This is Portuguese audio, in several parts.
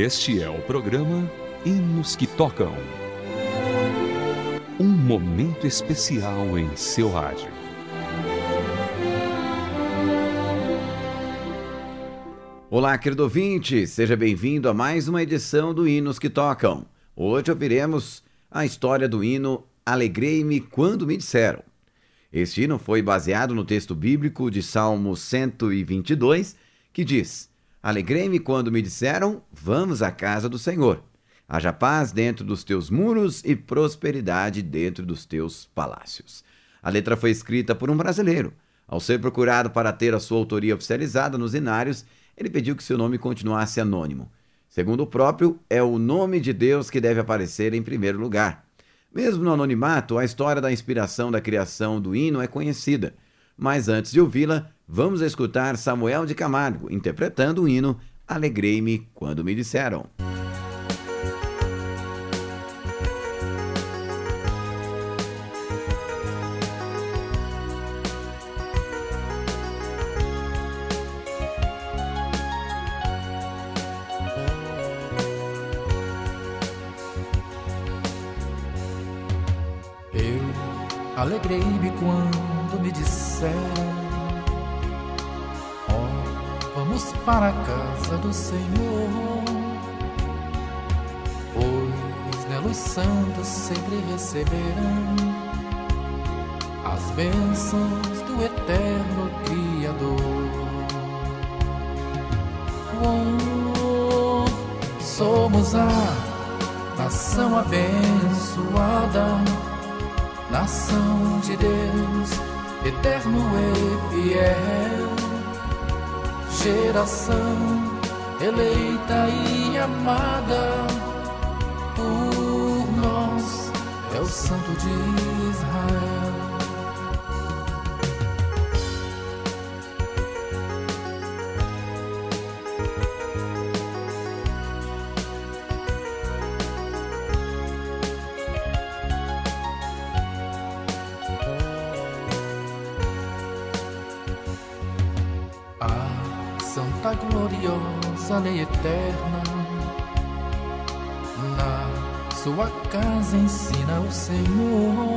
Este é o programa Hinos que Tocam. Um momento especial em seu rádio. Olá, querido ouvinte, seja bem-vindo a mais uma edição do Hinos que Tocam. Hoje ouviremos a história do hino Alegrei-me quando me disseram. Este hino foi baseado no texto bíblico de Salmo 122, que diz: Alegrei-me quando me disseram: Vamos à casa do Senhor. Haja paz dentro dos teus muros e prosperidade dentro dos teus palácios. A letra foi escrita por um brasileiro. Ao ser procurado para ter a sua autoria oficializada nos inários, ele pediu que seu nome continuasse anônimo. Segundo o próprio, é o nome de Deus que deve aparecer em primeiro lugar. Mesmo no anonimato, a história da inspiração da criação do hino é conhecida. Mas antes de ouvi-la, vamos escutar Samuel de Camargo interpretando o hino Alegrei-me quando me disseram. Alegrei-me quando me disseram: vamos para a casa do Senhor. Pois nela os santos sempre receberão as bênçãos do eterno Criador. Somos a nação abençoada nação de Deus, eterno e fiel, geração eleita e amada por nós, é o Santo de Israel. Lei eterna, na sua casa ensina o Senhor.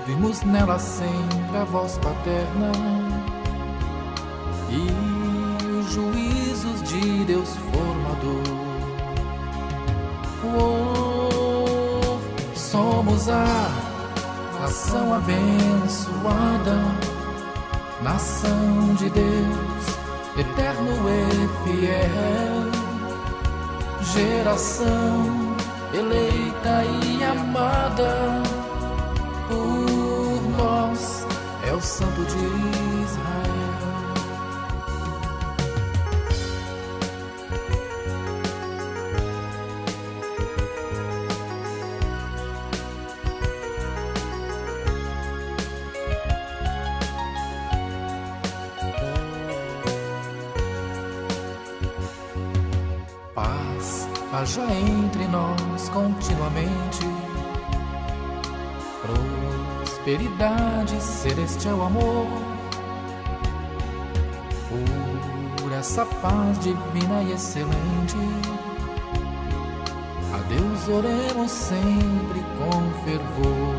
Ouvimos nela sempre a voz paterna e os juízos de Deus formador. Oh, somos a nação abençoada nação de Deus, eterno e fiel, geração eleita e amada por nós, é o Santo de haja entre nós continuamente prosperidade, celestial amor. Por essa paz divina e excelente, a Deus oremos sempre com fervor.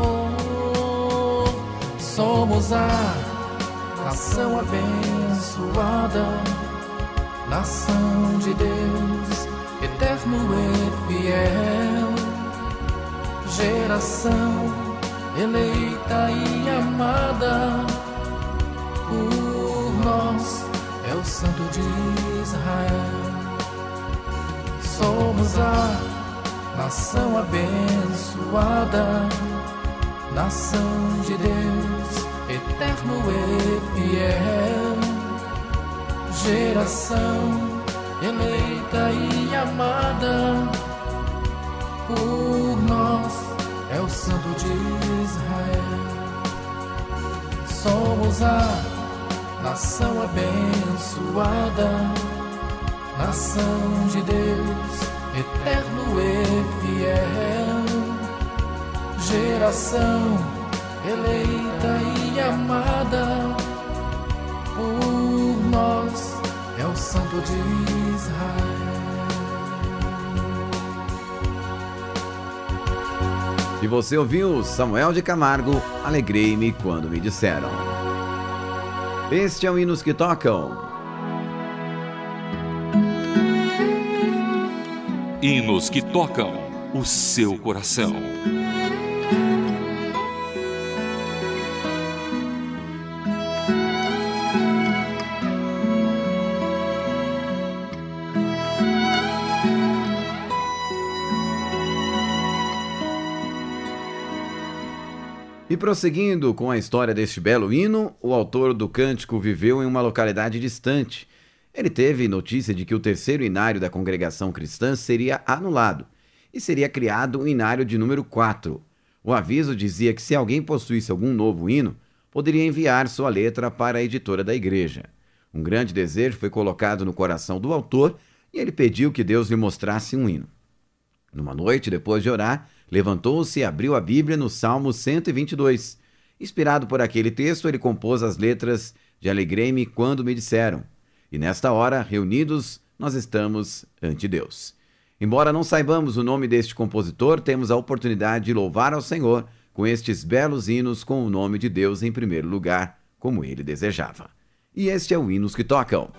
Oh, somos a nação abençoada nação de Deus, eterno e fiel, geração eleita e amada por nós, é o Santo de Israel. Somos a nação abençoada, nação de Deus, eterno e fiel geração eleita e amada por nós é o Santo de Israel. Somos a nação abençoada, nação de Deus, eterno e fiel, geração eleita e amada povo de Israel. E você ouviu Samuel de Camargo, Alegrei-me quando me disseram. Este é o Hinos que Tocam. Hinos que tocam o seu coração. Prosseguindo com a história deste belo hino, o autor do cântico viveu em uma localidade distante. Ele teve notícia de que o terceiro inário da congregação cristã seria anulado e seria criado um inário de número 4. O aviso dizia que se alguém possuísse algum novo hino, poderia enviar sua letra para a editora da igreja. Um grande desejo foi colocado no coração do autor e ele pediu que Deus lhe mostrasse um hino. Numa noite, depois de orar, levantou-se e abriu a Bíblia no Salmo 122. Inspirado por aquele texto, ele compôs as letras de Alegrei-me quando me disseram. E nesta hora, reunidos, nós estamos ante Deus. Embora não saibamos o nome deste compositor, temos a oportunidade de louvar ao Senhor com estes belos hinos com o nome de Deus em primeiro lugar, como ele desejava. E este é o Hinos que Tocam.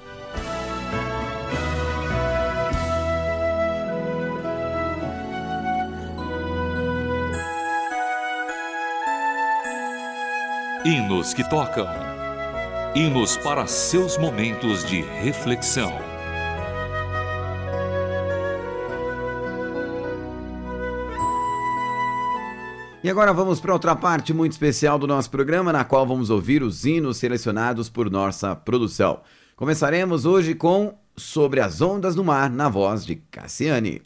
Hinos que tocam. Hinos para seus momentos de reflexão. E agora vamos para outra parte muito especial do nosso programa, na qual vamos ouvir os hinos selecionados por nossa produção. Começaremos hoje com Sobre as Ondas do Mar, na voz de Cassiane.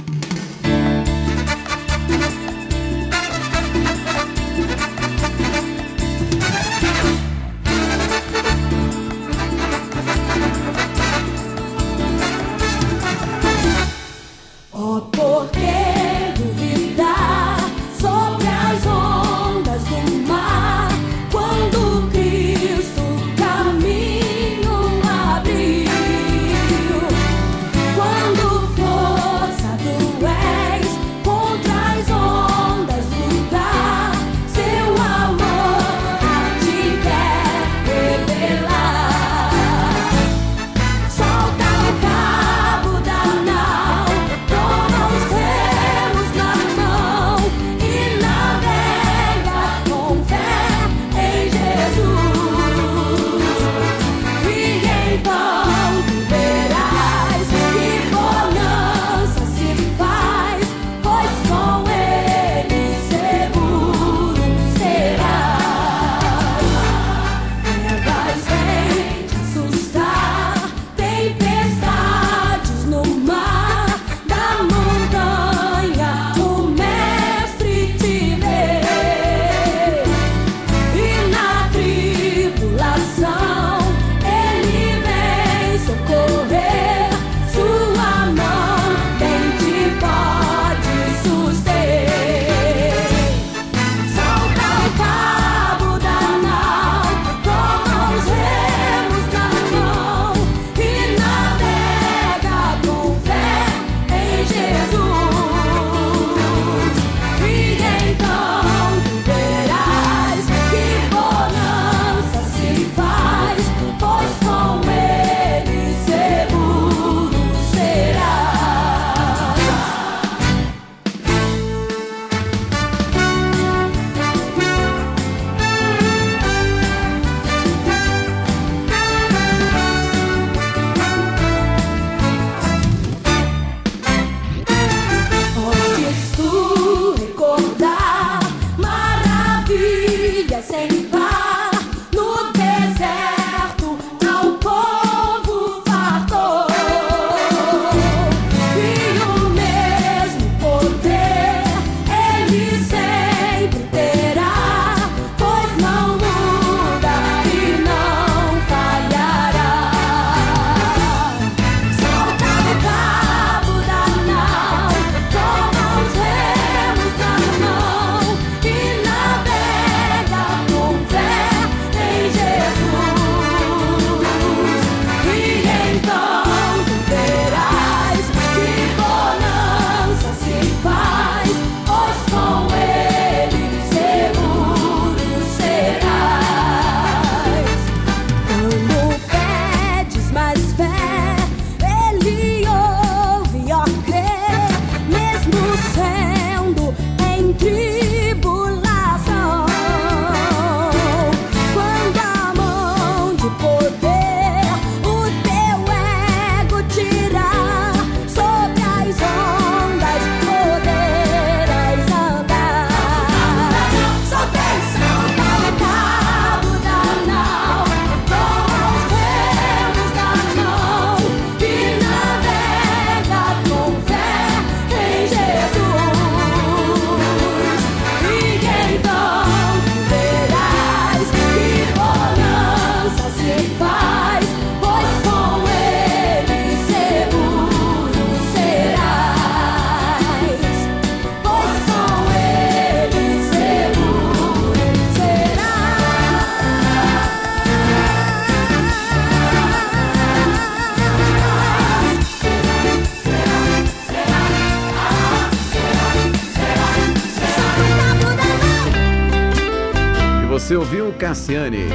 Cassiane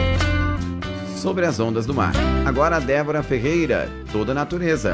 sobre as ondas do mar. Agora Débora Ferreira, toda natureza.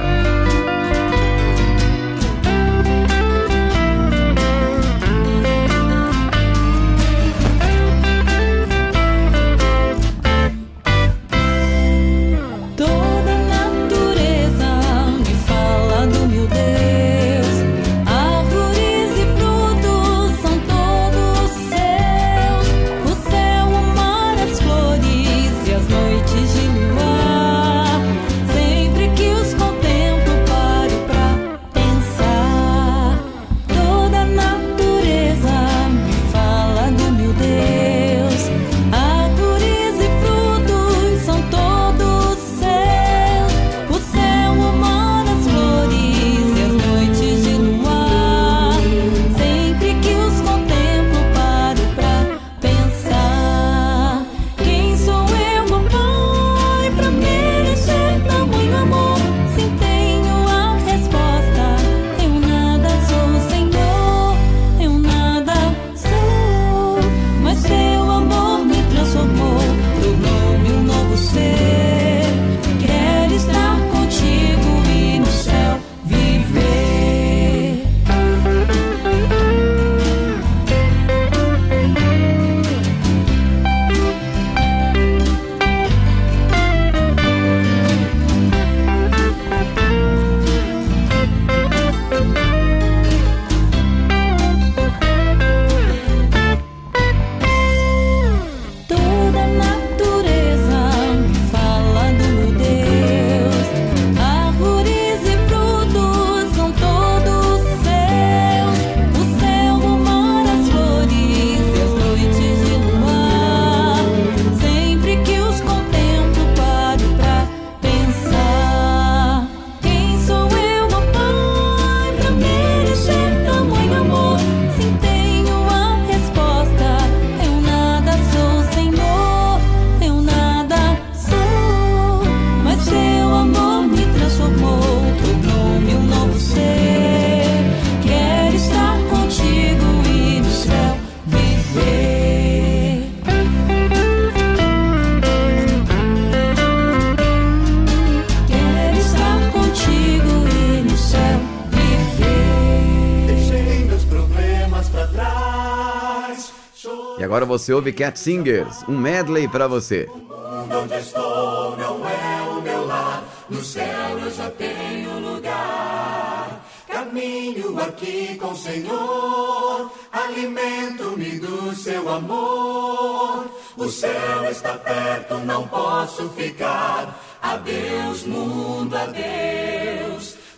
Você ouve Cat Singers, um medley pra você. onde estou não é o meu lar. No céu eu já tenho lugar. Caminho aqui com o Senhor. Alimento-me do seu amor. O céu está perto, não posso ficar. Adeus, mundo, adeus.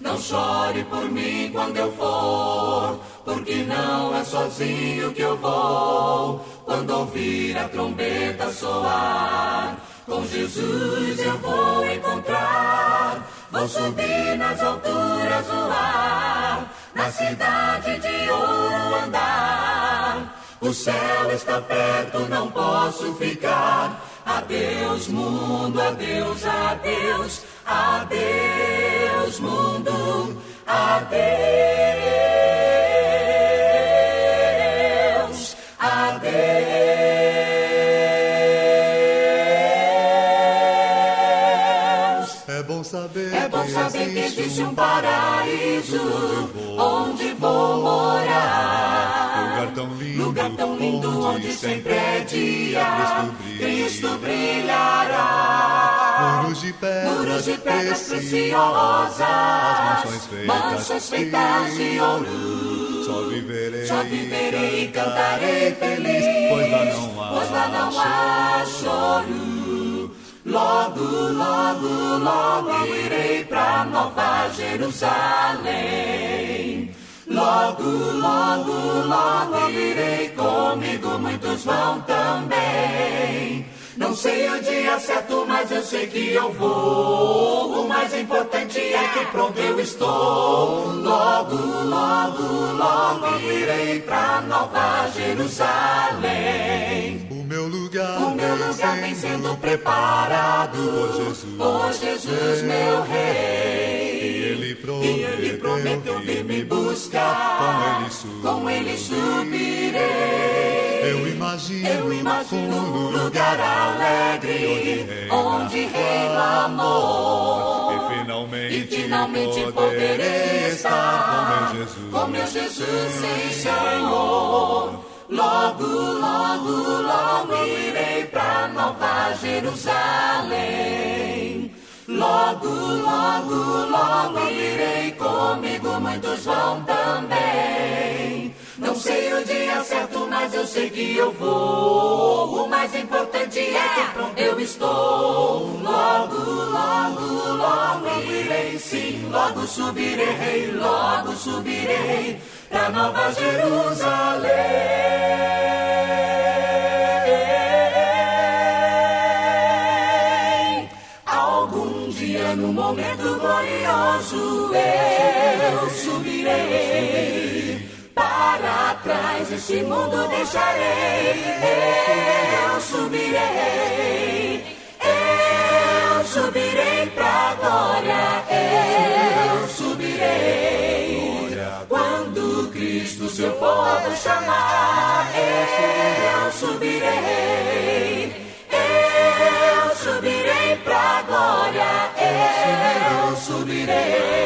Não chore por mim quando eu for, porque não é sozinho que eu vou. Quando ouvir a trombeta soar, com Jesus eu vou encontrar. Vou subir nas alturas do ar, na cidade de ouro andar. O céu está perto, não posso ficar. Adeus, mundo, adeus, adeus, adeus, mundo, adeus, adeus. É bom saber, É bom saber que existe um paraíso onde vou morar. lugar tão lindo, Lugar tão lindo onde sempre é dia, Cristo brilha. Cristo brilhará. Muros de pedras, de pedras preciosas, preciosas, mansões feitas, mansões feitas de ouro. Só viverei, Só viverei e cantarei feliz, pois lá não há, pois lá não há choro. Logo, logo, logo irei pra Nova Jerusalém. Logo, logo, logo irei comigo, muitos vão também. Não sei o dia certo, mas eu sei que eu vou. O mais importante é que pronto eu estou. Logo, logo, logo irei pra Nova Jerusalém. O meu lugar, O meu lugar vem sendo preparado por Jesus. por Jesus, meu Rei. E ele prometeu, E ele prometeu vir me buscar. Com ele Com ele subirei. Eu imagino Eu imagino um um lugar alegre, onde reina amor. E finalmente, E finalmente poderei estar com meu Jesus. com meu Jesus, sim, Senhor. Logo, logo, logo irei pra Nova Jerusalém. Logo, logo, logo irei comigo, muitos vão também. Não sei o dia certo, mas eu sei que eu vou. O mais importante é que pronto eu estou. Logo, logo, logo irei sim. Logo subirei, logo subirei pra Nova Jerusalém. Algum dia no momento glorioso esse mundo deixarei. Eu subirei. Eu subirei pra glória. Eu subirei. Quando Cristo seu povo chamar, eu subirei. Eu subirei pra glória. Eu subirei.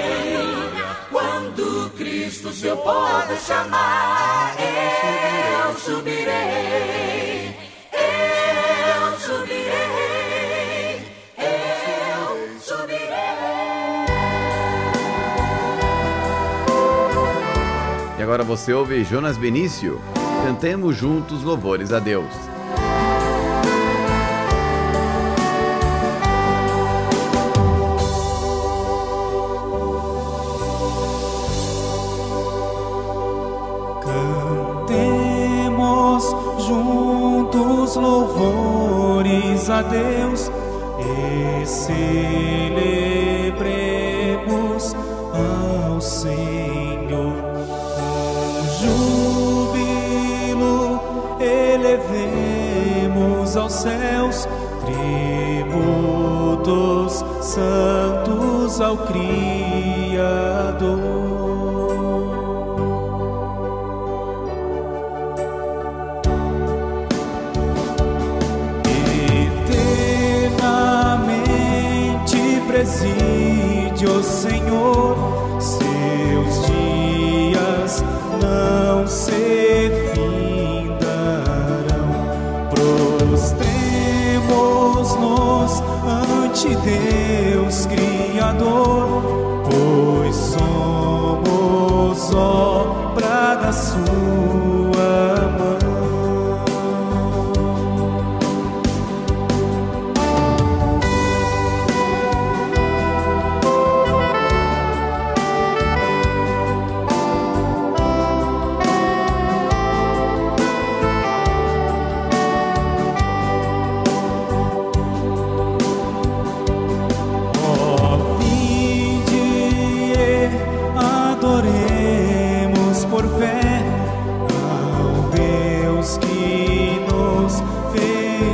Quando Cristo seu povo chamar, eu subirei. Eu subirei. Eu subirei. E agora você ouve Jonas Benício. Cantemos juntos louvores a Deus. A Deus e celebremos ao Senhor com júbilo elevemos aos céus tributos santos ao Criador. Preside o Senhor, seus dias não se findarão. Prostremos-nos ante Deus Criador, pois somos obra da Sua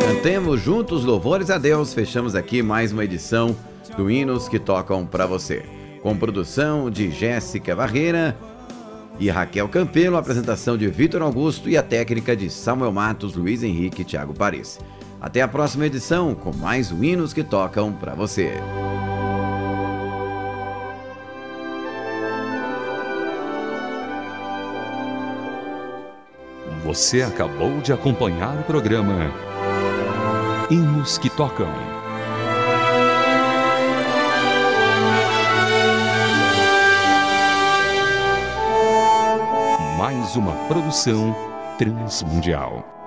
Cantemos juntos louvores a Deus. Fechamos aqui mais uma edição do Hinos que Tocam para você. Com produção de Jéssica Barreira e Raquel Campelo, apresentação de Vitor Augusto e a técnica de Samuel Matos, Luiz Henrique e Thiago Paris. Até a próxima edição com mais Hinos que Tocam para você. Você acabou de acompanhar o programa Hinos que Tocam. Mais uma produção transmundial.